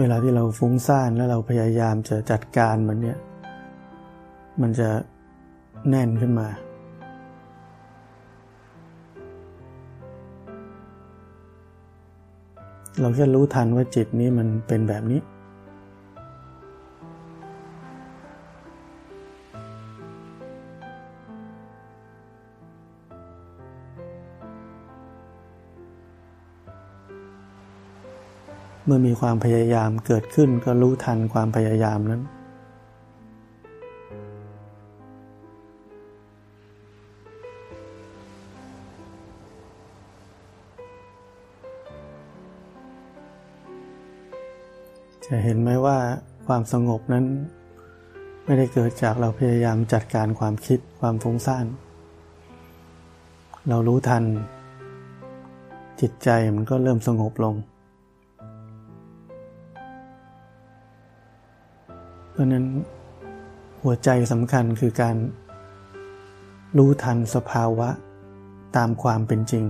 เวลาที่เราฟุ้งซ่านแล้วเราพยายามจะจัดการมันเนี่ย มันจะแน่นขึ้นมา เราแค่รู้ทันว่าจิตนี้มันเป็นแบบนี้ มื่อมีความพยายามเกิดขึ้นก็รู้ทันความพยายามนั้น จะเห็นไหมว่าความสงบนั้น ไม่ได้เกิดจากเราพยายามจัดการความคิดความฟุ้งซ่าน เรารู้ทัน จิตใจมันก็เริ่มสงบลง ราะนั้นหัวใจสำคัญคือการ รู้ทันสภาวะตามความเป็นจริง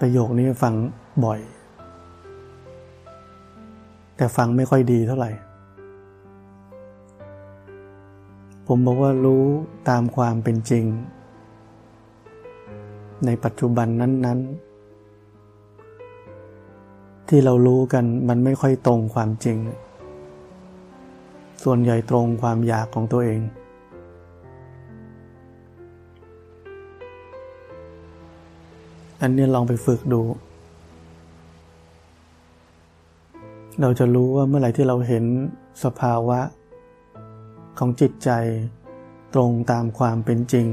ประโยคนี้ฟังบ่อย แต่ฟังไม่ค่อยดีเท่าไหร่ ผมบอกว่ารู้ตามความเป็นจริง ในปัจจุบันนั้น ๆ ที่เรารู้กันมันไม่ค่อยตรงความจริง ส่วนใหญ่ตรงความอยากของตัวเอง อันนี้ลองไปฝึกดู เราจะรู้ว่าเมื่อไหร่ที่เราเห็นสภาวะ ของจิตใจ ตรงตามความเป็นจริง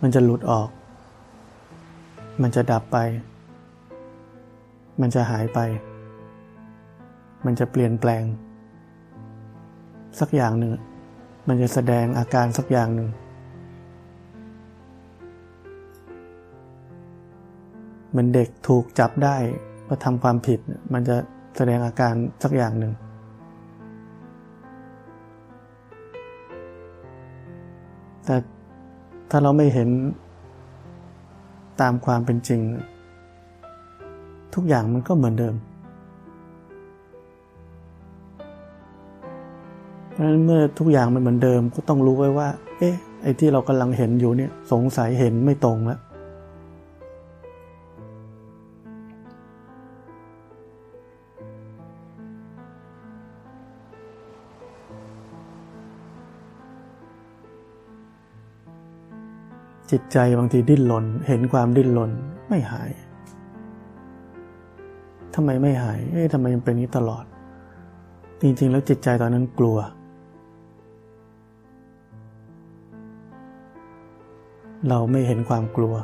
มันจะหลุดออก มันจะดับไป มันจะหายไป มันจะเปลี่ยนแปลง สักอย่างหนึ่ง มันจะแสดงอาการสักอย่างหนึ่ง เหมันเด็กถูกจับได้ว่าทำความผิด มันจะแสดงอาการสักอย่างหนึ่ง แต่ถ้าเราไม่เห็นตามความเป็นจริง ทุกอย่างมันก็เหมือนเดิม เพราะฉะนั้นเมื่อทุกอย่างมันเหมือนเดิมก็ต้องรู้ไว้ว่า เอ๊ะ ไอ้ที่เรากำลังเห็นอยู่เนี่ย สงสัยเห็นไม่ตรงแล้วจิตใจบางทีดิ้นรนเห็นความดิ้นรนไม่หาย ทำไมไม่หาย เอ๊ะทำไมมันเป็นนี้ตลอด จริง ๆ แล้วจิตใจตอนนั้นกลัว เราไม่เห็นความกลัว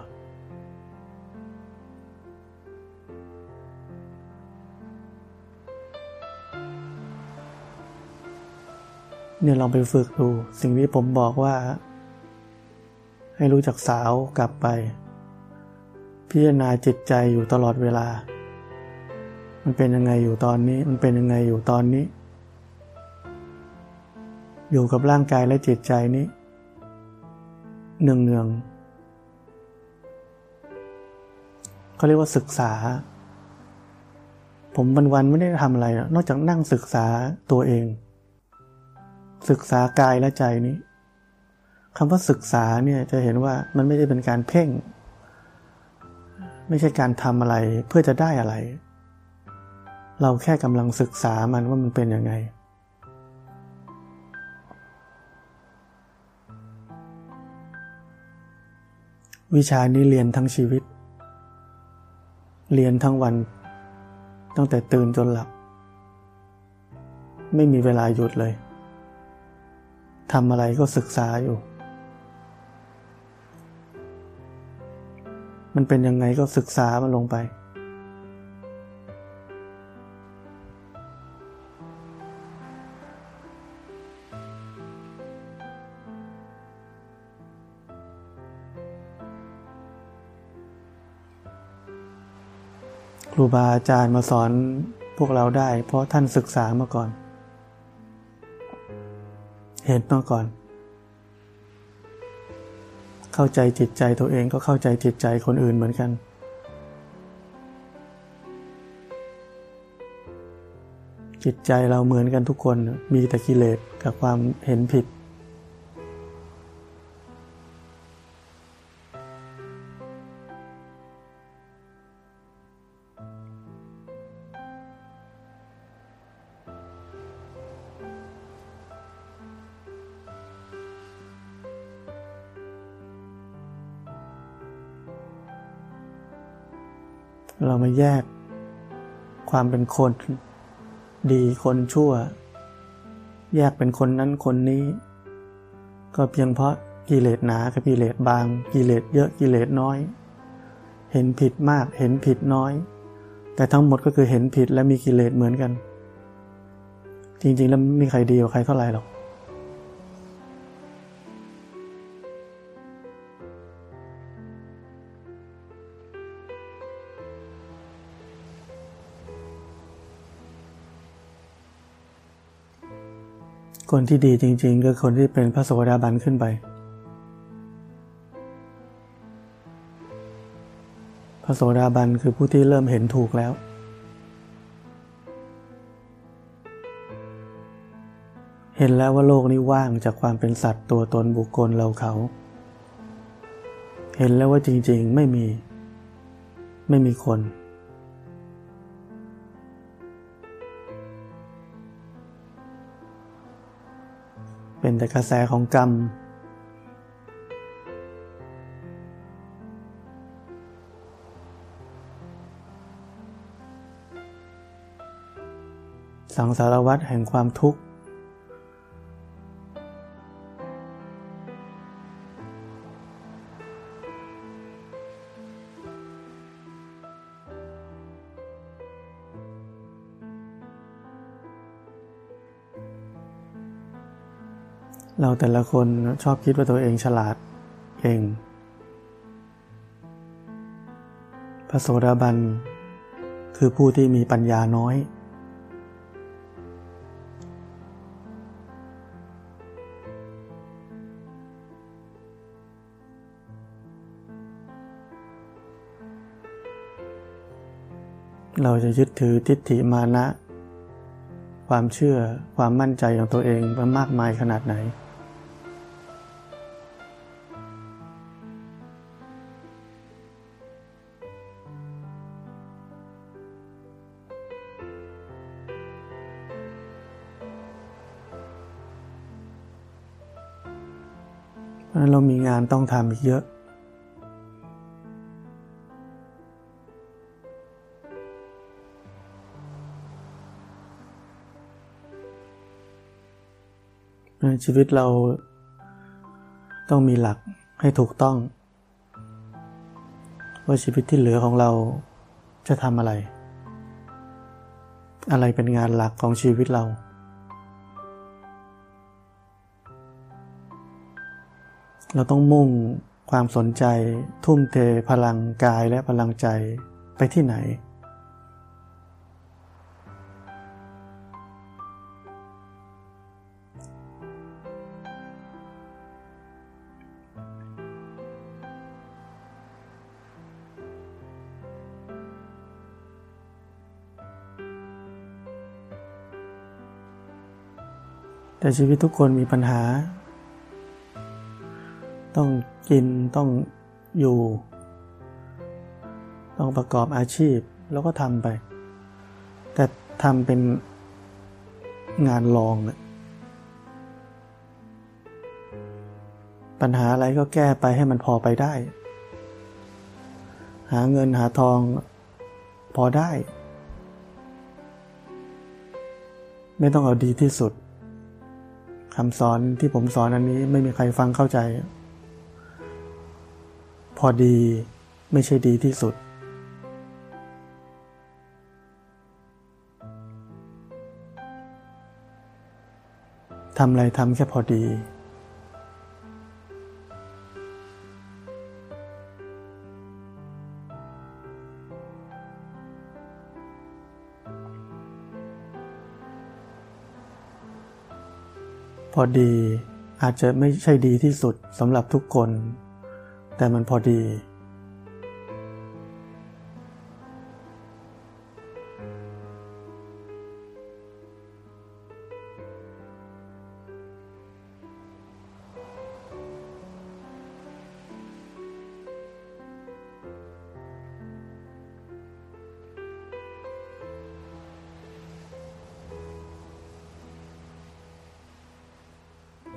เนี่ยลองไปฝึกดู สิ่งที่ผมบอกว่า ให้รู้จักสาวกลับไป พิจารณาจิตใจอยู่ตลอดเวลา มันเป็นยังไงอยู่ตอนนี้ มันเป็นยังไงอยู่ตอนนี้ อยู่กับร่างกายและจิตใจนี้เนืองเนืองเขาเรียกว่าศึกษา ผมวันๆไม่ได้ทำอะไร นอกจากนั่งศึกษาตัวเอง ศึกษากายและใจนี้คำว่าศึกษาเนี่ยจะเห็นว่ามันไม่ได้เป็นการเพ่ง ไม่ใช่การทำอะไรเพื่อจะได้อะไร เราแค่กำลังศึกษามันว่ามันเป็นยังไง วิชานี้เรียนทั้งชีวิต เรียนทั้งวัน ตั้งแต่ตื่นจนหลับ ไม่มีเวลาหยุดเลยทำอะไรก็ศึกษาอยู่ มันเป็นยังไงก็ศึกษามันลงไป ครูบาอาจารย์มาสอนพวกเราได้ เพราะท่านศึกษามาก่อน เห็นมาก่อน เข้าใจจิตใจตัวเองก็เข้าใจจิตใจคนอื่นเหมือนกัน จิตใจเราเหมือนกันทุกคนมีแต่กิเลสกับความเห็นผิด ความเป็นคน ดีคนชั่ว แยกเป็นคนนั้นคนนี้ ก็เพียงเพราะกิเลสหนากับกิเลสบาง กิเลสเยอะกิเลสน้อย เห็นผิดมากเห็นผิดน้อย แต่ทั้งหมดก็คือเห็นผิดและมีกิเลสเหมือนกัน จริงๆแล้วไม่มีใครดีกว่าใครเท่าไหร่หรอก คนที่ดีจริง ๆ ก็คนที่เป็นพระโสดาบันขึ้นไป พระโสดาบันคือผู้ที่เริ่มเห็นถูกแล้ว เห็นแล้วว่าโลกนี้ว่างจากความเป็นสัตว์ตัวตนบุคคลเราเขา เห็นแล้วว่าจริง ๆ ไม่มี ไม่มีคน เป็นแต่กระแสของกรรม สังสารวัฏแห่งความทุกข์ เราแต่ละคนชอบคิดว่าตัวเองฉลาดเองพระโสดาบัน คือผู้ที่มีปัญญาน้อย เราจะยึดถือทิฏฐิมานะ ความเชื่อความมั่นใจของตัวเองมากมายขนาดไหน เรามีงานต้องทำอีกเยอะ ชีวิตเราต้องมีหลักให้ถูกต้อง ว่าชีวิตที่เหลือของเราจะทำอะไร อะไรเป็นงานหลักของชีวิตเรา เราต้องมุ่งความสนใจ ทุ่มเทพลังกายและพลังใจไปที่ไหน แต่ชีวิตทุกคนมีปัญหา ต้องกินต้องอยู่ ต้องประกอบอาชีพแล้วก็ทำไป แต่ทำเป็นงานรองปัญหาอะไรก็แก้ไปให้มันพอไปได้ หาเงินหาทองพอได้ ไม่ต้องเอาดีที่สุดคำสอนที่ผมสอนอันนี้ไม่มีใครฟังเข้าใจ พอดีไม่ใช่ดีที่สุด ทำอะไรทำแค่พอดี พอดีอาจจะไม่ใช่ดีที่สุดสำหรับทุกคน แต่มันพอดี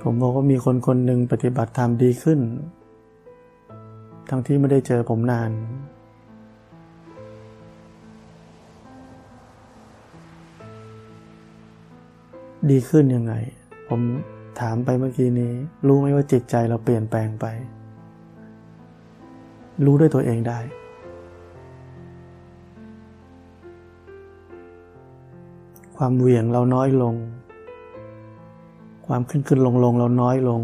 ผมบอกว่ามีคนคนหนึ่งปฏิบัติธรรมดีขึ้น ทั้งที่ไม่ได้เจอผมนาน ดีขึ้นยังไง ผมถามไปเมื่อกี้นี้ รู้ไหมว่าจิตใจเราเปลี่ยนแปลงไป รู้ด้วยตัวเองได้ ความเหวี่ยงเราน้อยลง ความขึ้นขึ้นลงลงเราน้อยลง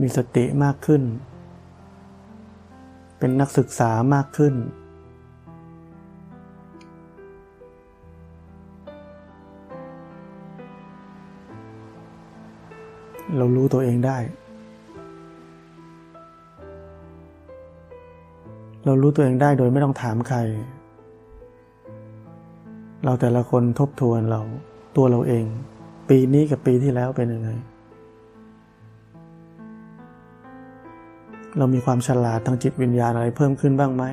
มีสติมากขึ้น เป็นนักศึกษามากขึ้น เรารู้ตัวเองได้ เรารู้ตัวเองได้โดยไม่ต้องถามใคร เราแต่ละคนทบทวนเราตัวเราเอง ปีนี้กับปีที่แล้วเป็นยังไง เรามีความฉลาดทางจิตวิญญาณอะไรเพิ่มขึ้นบ้างไหม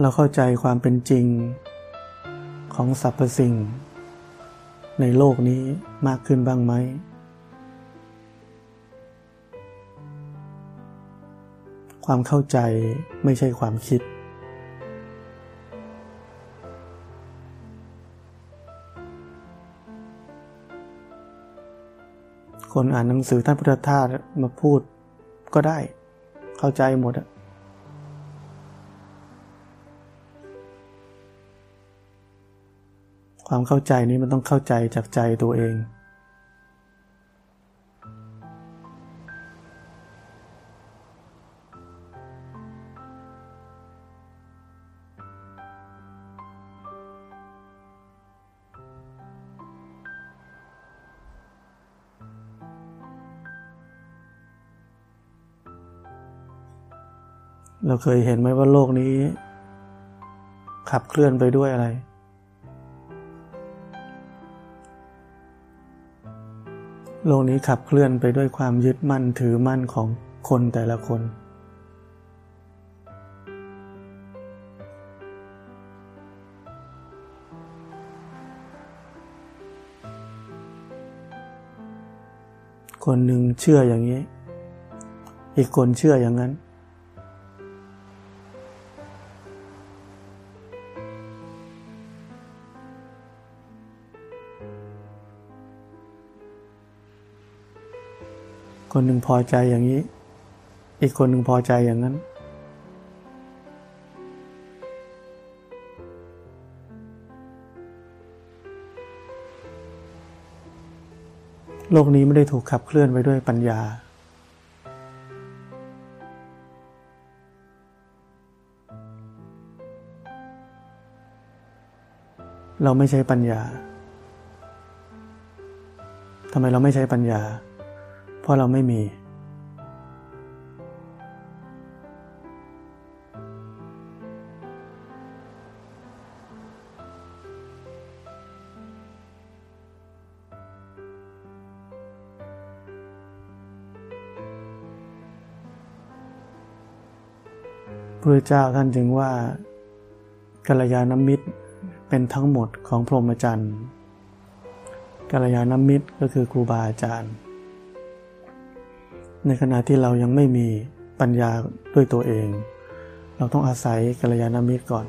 เราเข้าใจความเป็นจริงของสรรพสิ่ง ในโลกนี้มากขึ้นบ้างไหม ความเข้าใจไม่ใช่ความคิด คนอ่านหนังสือท่านพุทธทาสมาพูดก็ได้ เข้าใจหมดอะความเข้าใจนี้มันต้องเข้าใจจากใจตัวเอง เราเคยเห็นไหมว่าโลกนี้ ขับเคลื่อนไปด้วยอะไร โลกนี้ขับเคลื่อนไปด้วยความยึดมั่นถือมั่นของคนแต่ละคน คนหนึ่งเชื่ออย่างนี้ อีกคนเชื่ออย่างนั้น คนหนึ่งพอใจอย่างนี้ อีกคนหนึ่งพอใจอย่างนั้น โลกนี้ไม่ได้ถูกขับเคลื่อนไปด้วยปัญญา เราไม่ใช้ปัญญาทำไมเราไม่ใช้ปัญญา เพราะเราไม่มี พระเจ้าท่านจึงว่ากัลยาณมิตรเป็นทั้งหมดของพรหมจรรย์กัลยาณมิตรก็คือครูบาอาจารย์ ในขณะที่เรายังไม่มีปัญญาด้วยตัวเอง เราต้องอาศัยกัลยาณมิตรก่อน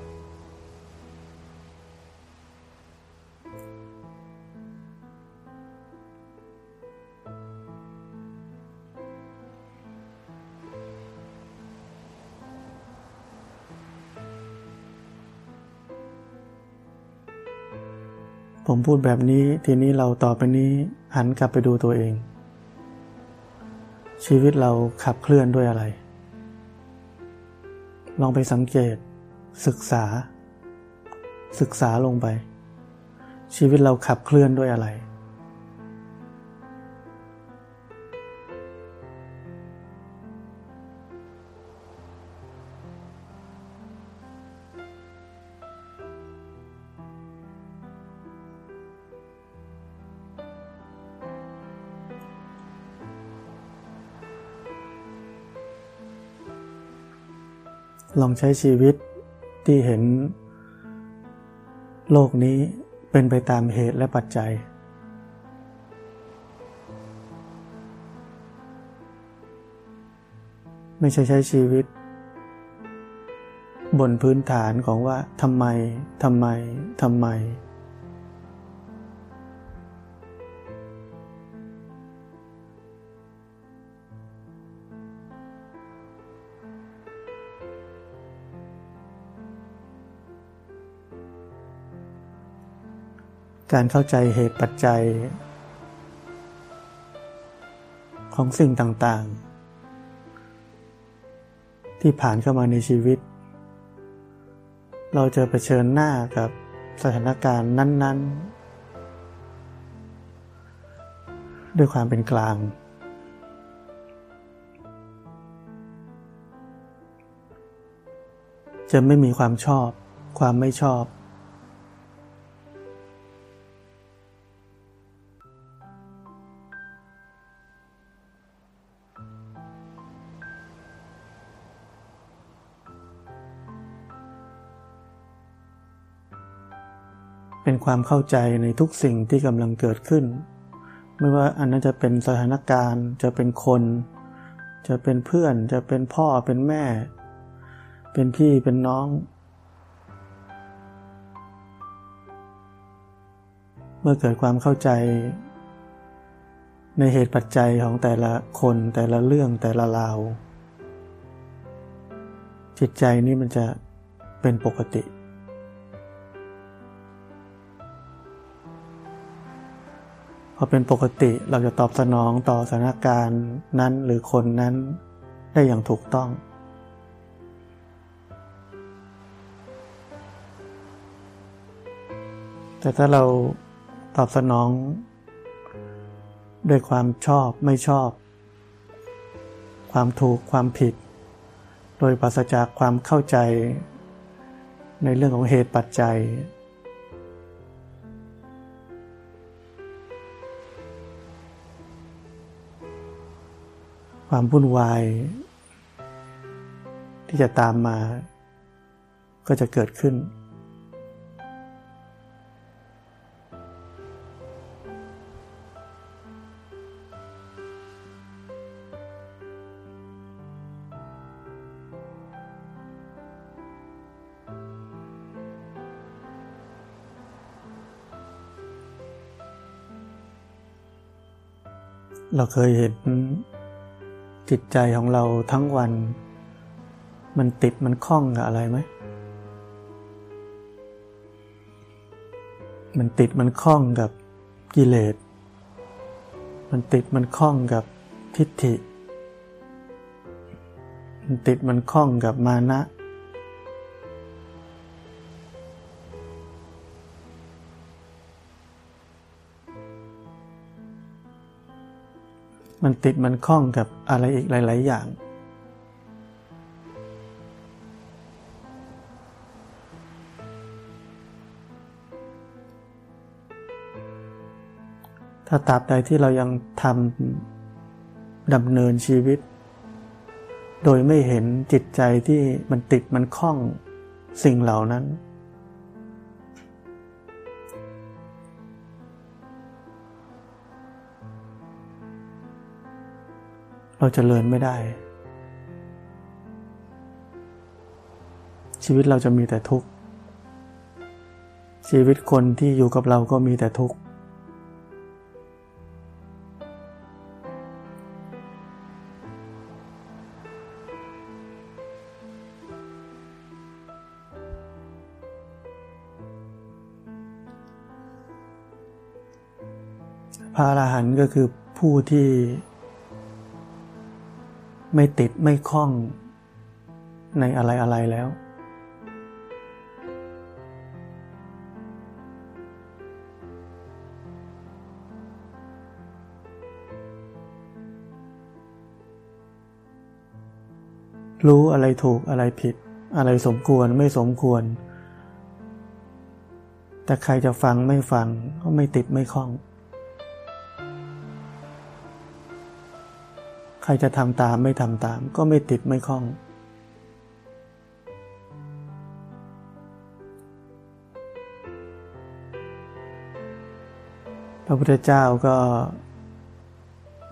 ผมพูดแบบนี้ทีนี้เราต่อไปนี้หันกลับไปดูตัวเอง ชีวิตเราขับเคลื่อนด้วยอะไร ลองไปสังเกต ศึกษา ศึกษาลงไป ชีวิตเราขับเคลื่อนด้วยอะไร ลองใช้ชีวิตที่เห็นโลกนี้เป็นไปตามเหตุและปัจจัย ไม่ใช่ใช้ชีวิต บนพื้นฐานของว่าทำไมทำไมทำไม การเข้าใจเหตุปัจจัย ของสิ่งต่างๆ ที่ผ่านเข้ามาในชีวิต เราจะเผชิญหน้ากับสถานการณ์นั้น ๆ ด้วยความเป็นกลาง จะไม่มีความชอบ ความไม่ชอบ ความเข้าใจในทุกสิ่งที่กำลังเกิดขึ้น ไม่ว่าอันนั้นจะเป็นสถานการณ์ จะเป็นคน จะเป็นเพื่อน จะเป็นพ่อเป็นแม่ เป็นพี่เป็นน้อง เมื่อเกิดความเข้าใจในเหตุปัจจัยของแต่ละคนแต่ละเรื่องแต่ละราว จิตใจนี้มันจะเป็นปกติ พอเป็นปกติเราจะตอบสนองต่อสถานการณ์นั้นหรือคนนั้นได้อย่างถูกต้อง แต่ถ้าเราตอบสนองด้วยความชอบไม่ชอบ ความถูกความผิด โดยปราศจากความเข้าใจในเรื่องของเหตุปัจจัย ความวุ่นวาย ที่จะตามมา ก็จะเกิดขึ้น เราเคยเห็น จิตใจของเราทั้งวัน มันติดมันคล้องกับอะไรไหม มันติดมันคล้องกับกิเลส มันติดมันคล้องกับทิฏฐิ มันติดมันคล้องกับมานะ มันติดมันคล้องกับอะไรอีกหลาย ๆ อย่าง ถ้าตราบใดที่เรายังทำดำเนินชีวิต โดยไม่เห็นจิตใจที่มันติดมันคล้องสิ่งเหล่านั้น เราจเจริญไม่ได้ ชีวิตเราจะมีแต่ทุกข์ ชีวิตคนที่อยู่กับเราก็มีแต่ทุกข์ พระอรหันต์ก็คือผู้ที่ ไม่ติดไม่คล้องในอะไรอะไรแล้ว รู้อะไรถูกอะไรผิด อะไรสมควรไม่สมควร แต่ใครจะฟังไม่ฟังก็ไม่ติดไม่คล้อง ครจะทำตามไม่ทำตาม ก็ไม่ติดไม่คล้อง พระพุทธเจ้าก็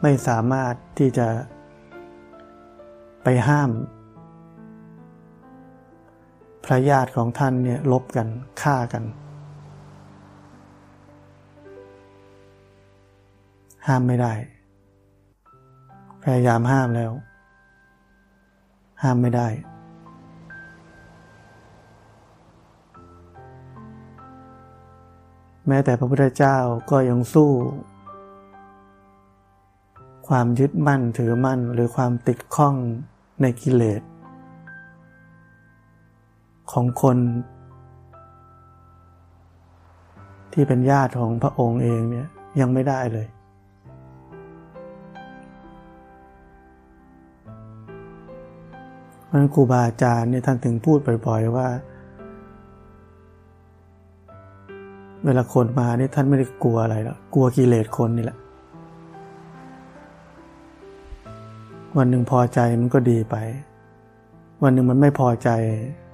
ไม่สามารถที่จะไปห้าม พระญาติของท่านเนี่ยลบกันฆ่ากัน ห้ามไม่ได้ พยายามห้ามแล้ว ห้ามไม่ได้ แม้แต่พระพุทธเจ้าก็ยังสู้ ความยึดมั่นถือมั่นหรือความติดข้องในกิเลส ของคน ที่เป็นญาติของพระองค์เองเนี่ยยังไม่ได้เลย ราะนั้นครูบาอาจารย์เนี่ยท่านถึงพูดบ่อย ๆ ว่า เวลาคนมาเนี่ยท่านไม่ได้กลัวอะไรหรอกกลัวกิเลสคนนี่แหละ วันหนึ่งพอใจมันก็ดีไป วันหนึ่งมันไม่พอใจ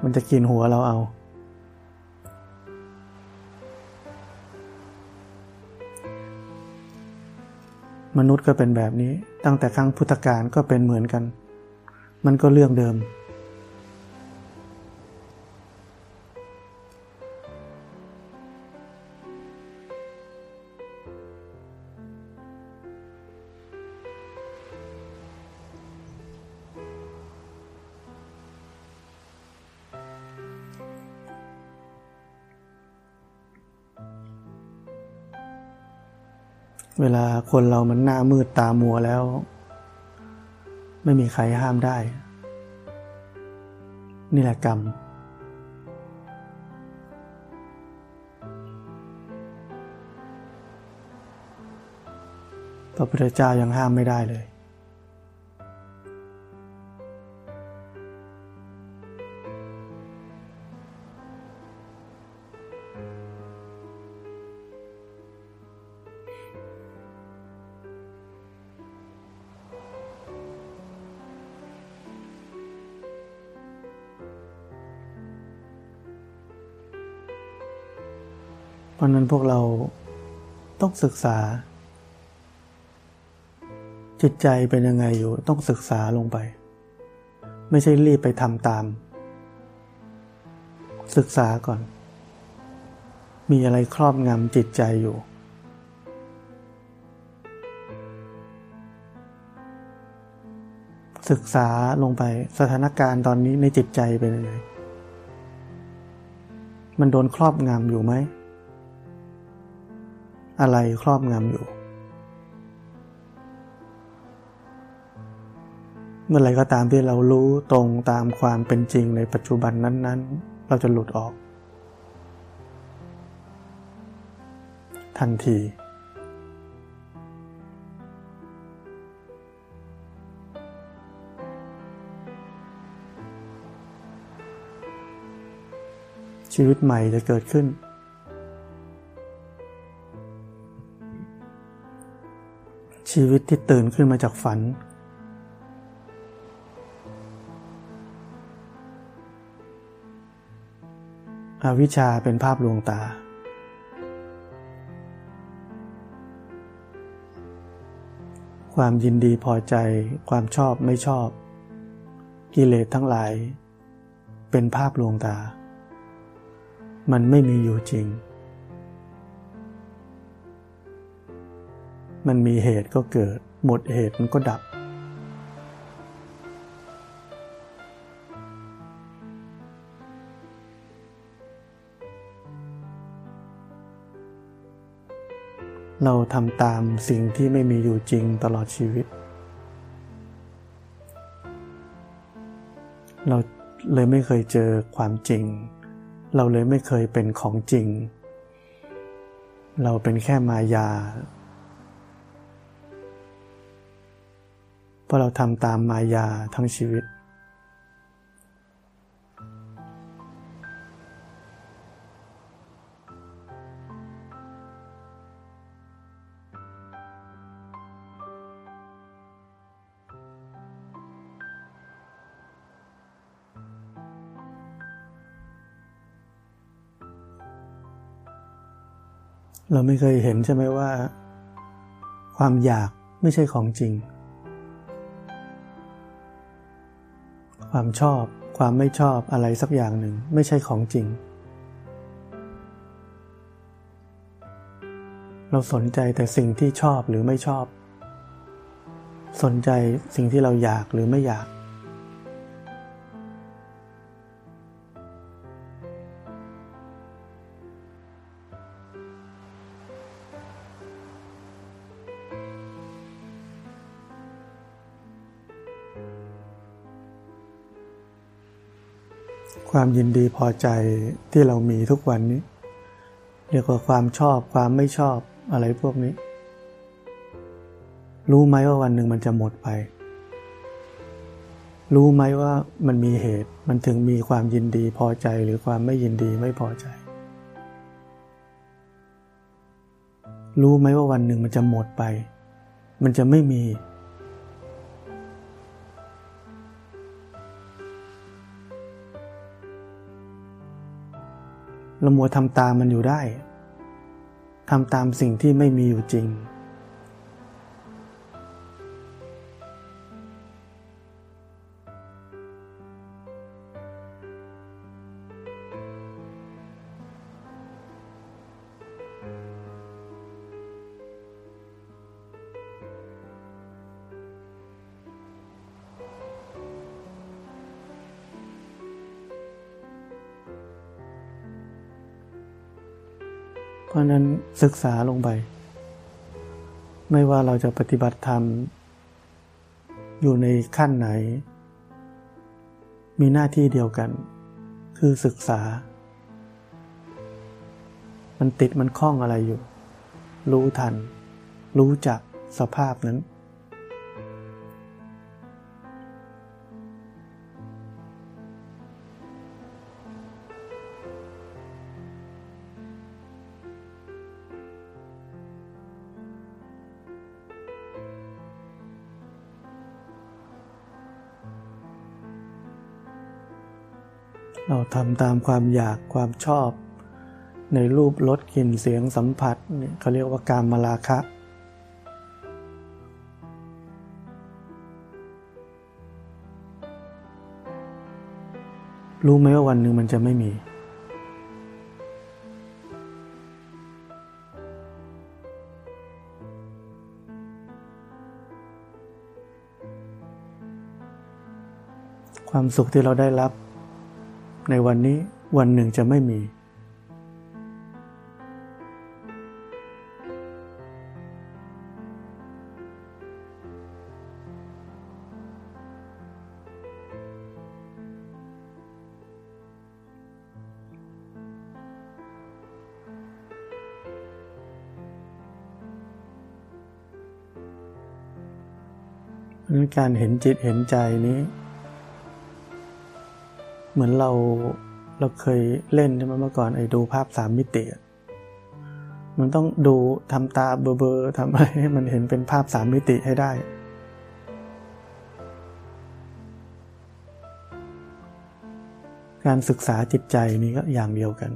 มันจะกินหัวเราเอา มนุษย์ก็เป็นแบบนี้ตั้งแต่ครั้งพุทธกาลก็เป็นเหมือนกัน มันก็เรื่องเดิม เวลาคนเรามันหน้ามืดตามัวแล้ว ไม่มีใครห้ามได้ นี่แหละกรรม พระพุทธเจ้ายังห้ามไม่ได้เลย ราะนั้นพวกเราต้องศึกษา จิตใจเป็นยังไงอยู่ต้องศึกษาลงไป ไม่ใช่รีบไปทำตาม ศึกษาก่อน มีอะไรครอบงำจิตใจอยู่ศึกษาลงไปสถานการณ์ตอนนี้ในจิตใจเป็นยังไง มันโดนครอบงำอยู่ไหม อะไรครอบงำอยู่ เมื่อไรก็ตามที่เรารู้ตรงตามความเป็นจริงในปัจจุบันนั้น ๆ เราจะหลุดออก ทันทีชีวิตใหม่จะเกิดขึ้น ชีวิตที่ตื่นขึ้นมาจากฝัน อวิชชาเป็นภาพลวงตา ความยินดีพอใจ ความชอบไม่ชอบ กิเลสทั้งหลาย เป็นภาพลวงตา มันไม่มีอยู่จริง มันมีเหตุก็เกิด หมดเหตุมันก็ดับ เราทำตามสิ่งที่ไม่มีอยู่จริงตลอดชีวิต เราเลยไม่เคยเจอความจริง เราเลยไม่เคยเป็นของจริง เราเป็นแค่มายา ราะเราทำตามมายาทั้งชีวิต เราไม่เคยเห็นใช่ไหมว่า ความอยากไม่ใช่ของจริง ความชอบ ความไม่ชอบอะไรสักอย่างหนึ่งไม่ใช่ของจริง เราสนใจแต่สิ่งที่ชอบหรือไม่ชอบ สนใจสิ่งที่เราอยากหรือไม่อยาก ความยินดีพอใจที่เรามีทุกวันนี้ เรียกว่าความชอบความไม่ชอบอะไรพวกนี้ รู้ไหมว่าวันหนึ่งมันจะหมดไป รู้ไหมว่ามันมีเหตุมันถึงมีความยินดีพอใจหรือความไม่ยินดีไม่พอใจ รู้ไหมว่าวันหนึ่งมันจะหมดไป มันจะไม่มี เรามัวทำตามมันอยู่ได้ทำตามสิ่งที่ไม่มีอยู่จริง ศึกษาลงไป ไม่ว่าเราจะปฏิบัติธรรม อยู่ในขั้นไหน มีหน้าที่เดียวกัน คือศึกษา มันติดมันคล้องอะไรอยู่ รู้ทัน รู้จักสภาพนั้น เราทำตามความอยากความชอบ ในรูปรสกลิ่นเสียงสัมผัสเนี่ยเขาเรียกว่าการมาลาคะ รู้ไหมว่าวันหนึ่งมันจะไม่มี ความสุขที่เราได้รับ ในวันนี้วันหนึ่งจะไม่มี การเห็นจิตเห็นใจนี้ เหมือนเราเราเคยเล่นใช่ไหมเมื่อก่อนไอ้ดูภาพสามมิติมันต้องดูทำตาเบอเบอทำอะไรให้มันเห็นเป็นภาพสามมิติให้ได้ การศึกษาจิตใจนี้ก็อย่างเดียวกัน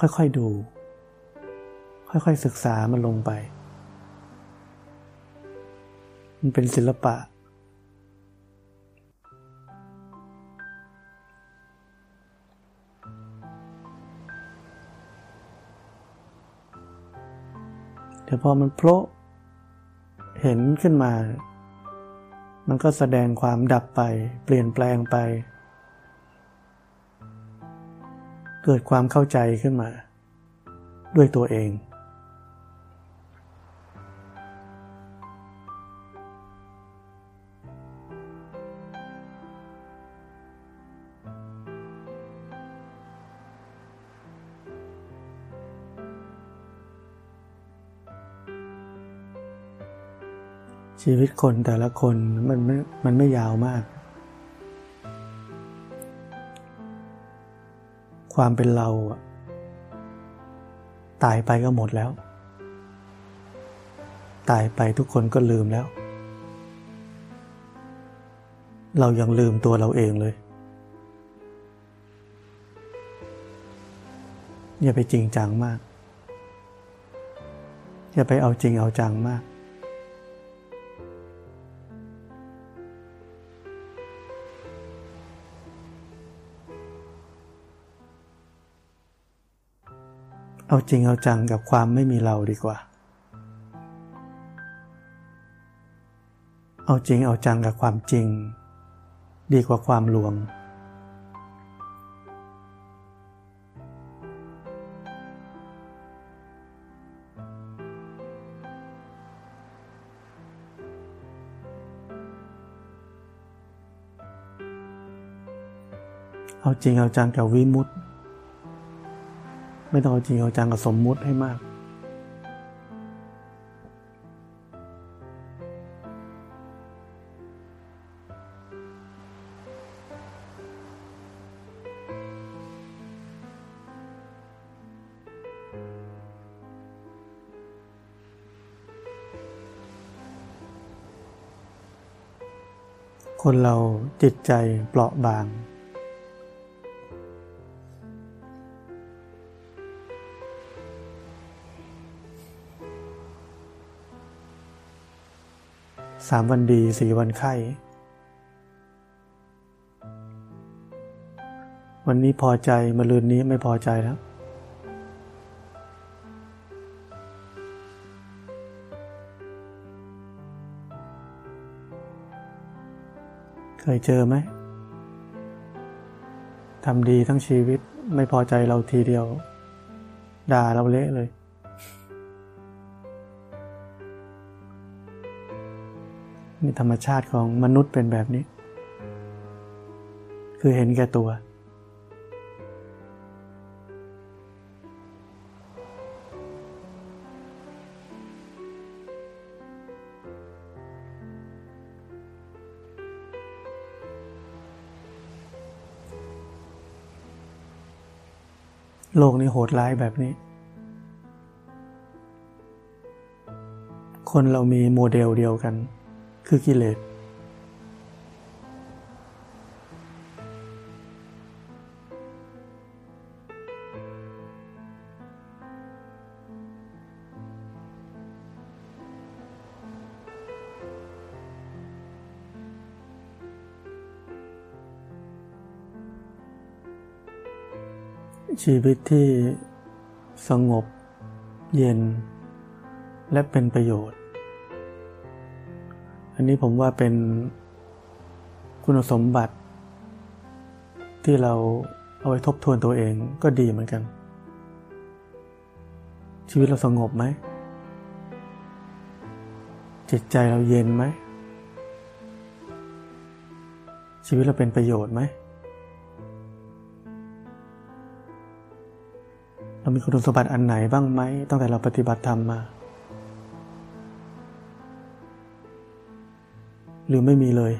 ค่อยๆดู ค่อยๆศึกษามันลงไป มันเป็นศิลปะ แต่พอมันโผล่เห็นขึ้นมา มันก็แสดงความดับไป เปลี่ยนแปลงไป เกิดความเข้าใจขึ้นมา ด้วยตัวเอง ชีวิตคนแต่ละคนมันไม่มันไม่ยาวมาก ความเป็นเราตายไปก็หมดแล้ว ตายไปทุกคนก็ลืมแล้ว เรายังลืมตัวเราเองเลย อย่าไปจริงจังมาก อย่าไปเอาจริงเอาจังมาก เอาจริงเอาจังกับความไม่มีเราดีกว่า เอาจริงเอาจังกับความจริง ดีกว่าความลวง เอาจริงเอาจังกับวิมุต ไม่ต้องเอาจริงเอาจังกับสมมุติให้มาก คนเราจิตใจเปราะบาง สามวันดีสี่วันไข้ วันนี้พอใจมาลืนนี้ไม่พอใจแล้ว เคยเจอไหมทำดีทั้งชีวิตไม่พอใจเราทีเดียว ด่าเราเละเลย นี่ธรรมชาติของมนุษย์เป็นแบบนี้ คือเห็นแก่ตัว โลกนี้โหดร้ายแบบนี้คนเรามีโมเดลเดียวกัน คือกิเลส ชีวิตที่สงบเย็นและเป็นประโยชน์ อันนี้ผมว่าเป็นคุณสมบัติ ที่เราเอาไว้ทบทวนตัวเองก็ดีเหมือนกัน ชีวิตเราสงบไหม จิตใจเราเย็นไหม ชีวิตเราเป็นประโยชน์ไหม เรามีคุณสมบัติอันไหนบ้างไหมตั้งแต่เราปฏิบัติธรรมมา หรือไม่มีเลย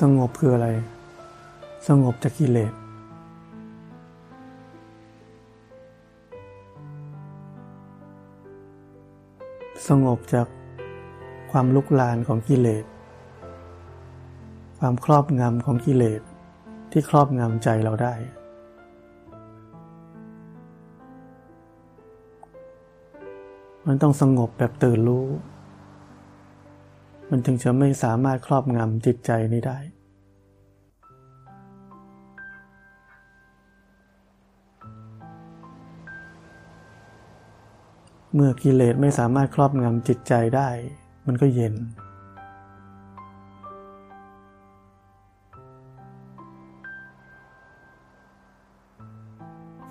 สงบคืออะไร สงบจากกิเลส สงบจากความลุกลานของกิเลส ความครอบงำของกิเลสที่ครอบงำใจเราได้ มันต้องสงบแบบตื่นรู้ มันถึงจะไม่สามารถครอบงำจิตใจนี้ได้ เมื่อกิเลสไม่สามารถครอบงำจิตใจได้ มันก็เย็น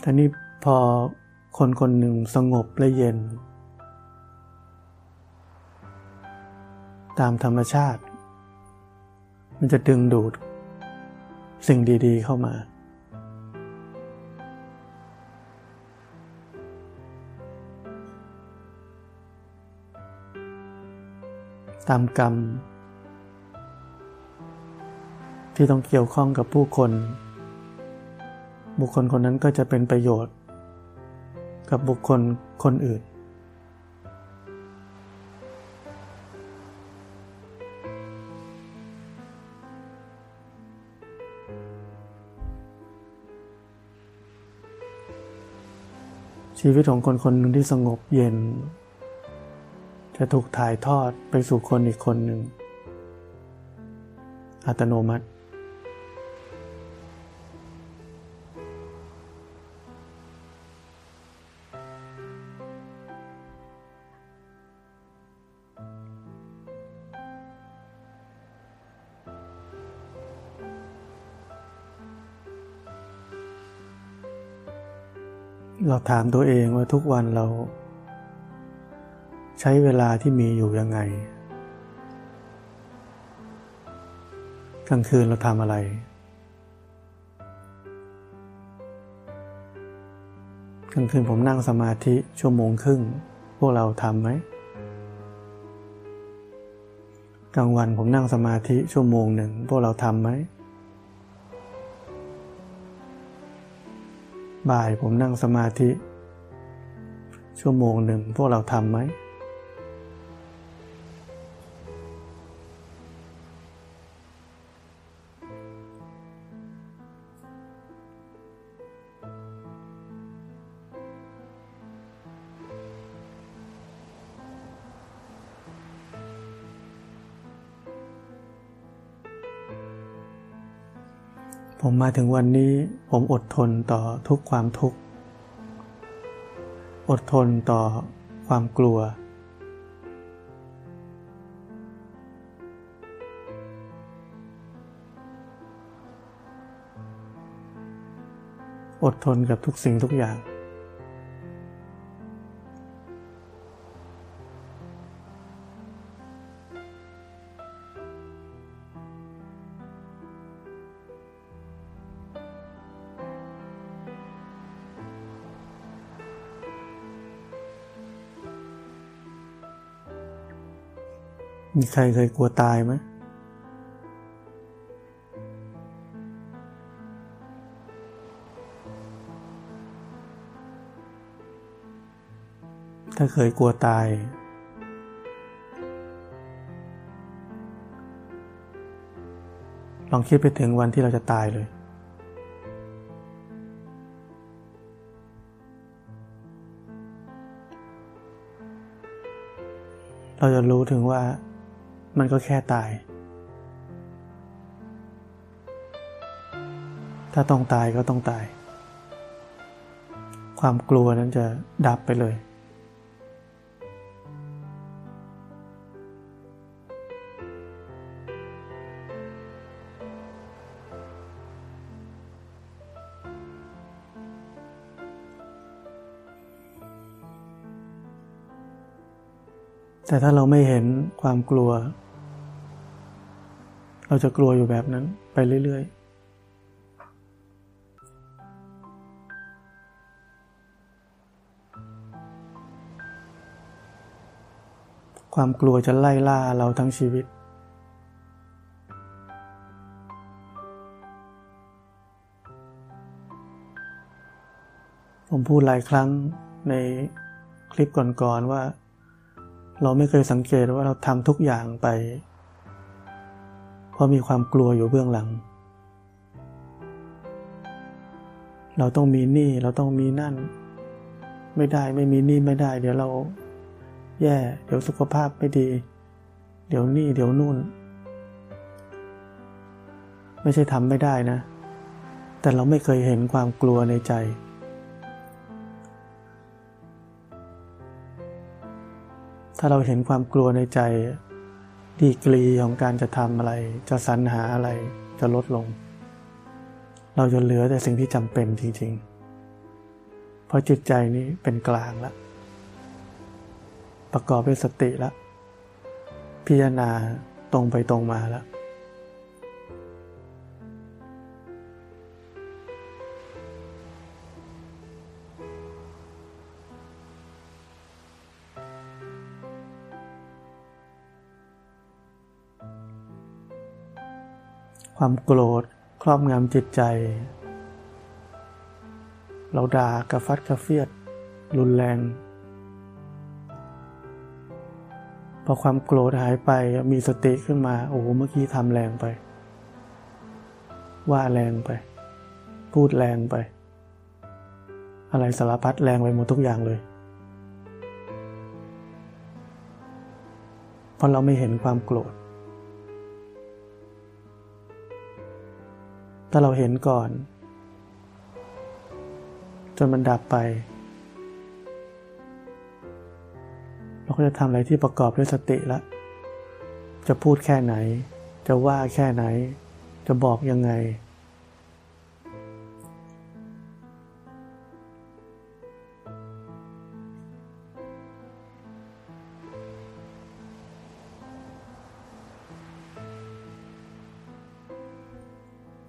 ทีนี้พอคนคนหนึ่งสงบและเย็น ตามธรรมชาติ มันจะดึงดูดสิ่งดี ๆ เข้ามา ตามกรรม ที่ต้องเกี่ยวข้องกับผู้คน บุคคลคนนั้นก็จะเป็นประโยชน์ กับบุคคลคนอื่น ชีวิตของคนคนหนึ่งที่สงบเย็น จะถูกถ่ายทอดไปสู่คนอีกคนหนึ่ง อัตโนมัติ เราถามตัวเองว่าทุกวันเรา ใช้เวลาที่มีอยู่ยังไง กลางคืนเราทำอะไร กลางคืนผมนั่งสมาธิชั่วโมงครึ่ง พวกเราทำไหมกลางวันผมนั่งสมาธิชั่วโมงหนึ่ง พวกเราทำไหม บ่ายผมนั่งสมาธิ ชั่วโมงหนึ่ง พวกเราทำไหม ผมมาถึงวันนี้ผมอดทนต่อทุกความทุกข์ อดทนต่อความกลัว อดทนกับทุกสิ่งทุกอย่าง มีใครเคยกลัวตายไหมถ้าเคยกลัวตาย ลองคิดไปถึงวันที่เราจะตายเลย เราจะรู้ถึงว่า มันก็แค่ตาย ถ้าต้องตายก็ต้องตาย ความกลัวนั้นจะดับไปเลย แต่ถ้าเราไม่เห็นความกลัว เราจะกลัวอยู่แบบนั้นไปเรื่อย ๆความกลัวจะไล่ล่าเราทั้งชีวิต ผมพูดหลายครั้งในคลิปก่อนๆว่า เราไม่เคยสังเกตว่าเราทำทุกอย่างไป เพราะมีความกลัวอยู่เบื้องหลัง เราต้องมีหนี้เราต้องมีนั่น ไม่ได้ไม่มีหนี้ไม่ได้ เดี๋ยวเราแย่ เดี๋ยวสุขภาพไม่ดี เดี๋ยวนี่เดี๋ยวนู่น ไม่ใช่ทำไม่ได้นะ แต่เราไม่เคยเห็นความกลัวในใจ ถ้าเราเห็นความกลัวในใจ ดีกรีของการจะทำอะไร จะสรรหาอะไรจะลดลง เราจะเหลือแต่สิ่งที่จำเป็นจริง ๆ เพราะจิตใจนี้เป็นกลางแล้วประกอบด้วยสติแล้วพิจารณาตรงไปตรงมาแล้ว ความโกรธครอบงำจิตใจ เราด่ากระฟัดกระเฟียด รุนแรง พอความโกรธหายไปมีสติขึ้นมา โอ้เมื่อกี้ทำแรงไป ว่าแรงไป พูดแรงไป อะไรสารพัดแรงไปหมดทุกอย่างเลยเพราะเราไม่เห็นความโกรธ ถ้าเราเห็นก่อน จนมันดับไป เราก็จะทำอะไรที่ประกอบด้วยสติละ จะพูดแค่ไหน จะว่าแค่ไหน จะบอกยังไง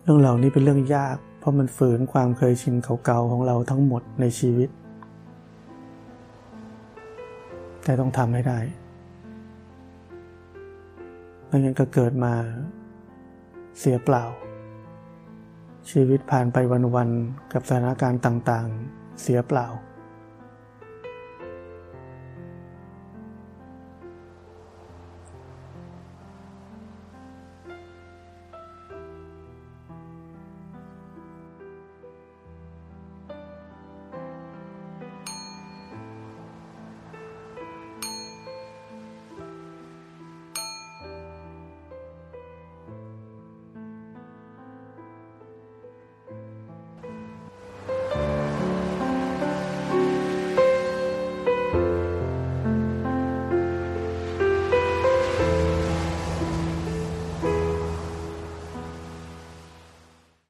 เรื่องเหล่านี้เป็นเรื่องยาก เพราะมันฝืนความเคยชินเก่าๆของเราทั้งหมดในชีวิต แต่ต้องทำให้ได้ไม่งั้นก็เกิดมาเสียเปล่า ชีวิตผ่านไปวันๆกับสถานการณ์ต่างๆ เสียเปล่า